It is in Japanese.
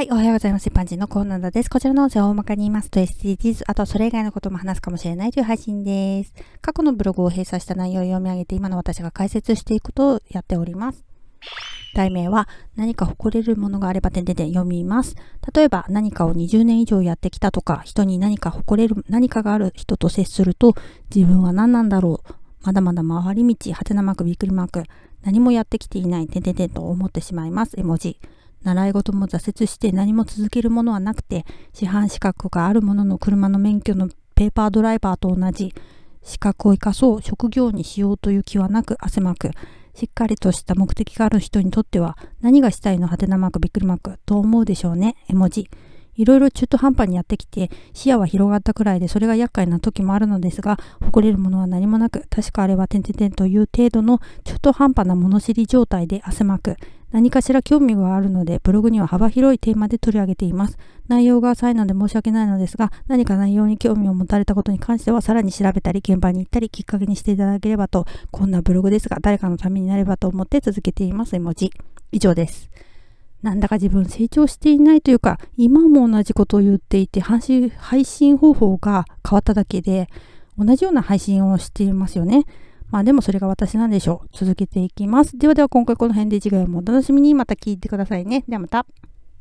はい、おはようございます。一般人のコーナーです。こちらの音声を大まかに言いますと SDGs、あとそれ以外のことも話すかもしれないという配信です。過去のブログを閉鎖した内容を読み上げて、今の私が解説していくことをやっております。題名は、何か誇れるものがあれば点々点読みます。例えば、何かを20年以上やってきたとか、人に何か誇れる、何かがある人と接すると、自分は何なんだろう。まだまだ回り道、はてなマーク、びっくりマーク。何もやってきていない、点々点と思ってしまいます。絵文字。習い事も挫折して何も続けるものはなくて、市販資格があるものの車の免許のペーパードライバーと同じ、資格を生かそう、職業にしようという気はなく汗まく、しっかりとした目的がある人にとっては、何がしたいのはてなマークびっくりマークと思うでしょうね、絵文字。いろいろ中途半端にやってきて、視野は広がったくらいでそれが厄介な時もあるのですが、誇れるものは何もなく、確かあれは点々点という程度の中途半端な物知り状態で汗まく、何かしら興味があるので、ブログには幅広いテーマで取り上げています。内容が浅いので申し訳ないのですが、何か内容に興味を持たれたことに関しては、さらに調べたり、現場に行ったり、きっかけにしていただければと、こんなブログですが、誰かのためになればと思って続けています。絵文字。以上です。なんだか自分成長していないというか、今も同じことを言っていて、配信方法が変わっただけで、同じような配信をしていますよね。まあでもそれが私なんでしょう。続けていきます。ではでは今回この辺で次回もお楽しみにまた聞いてくださいね。ではまた。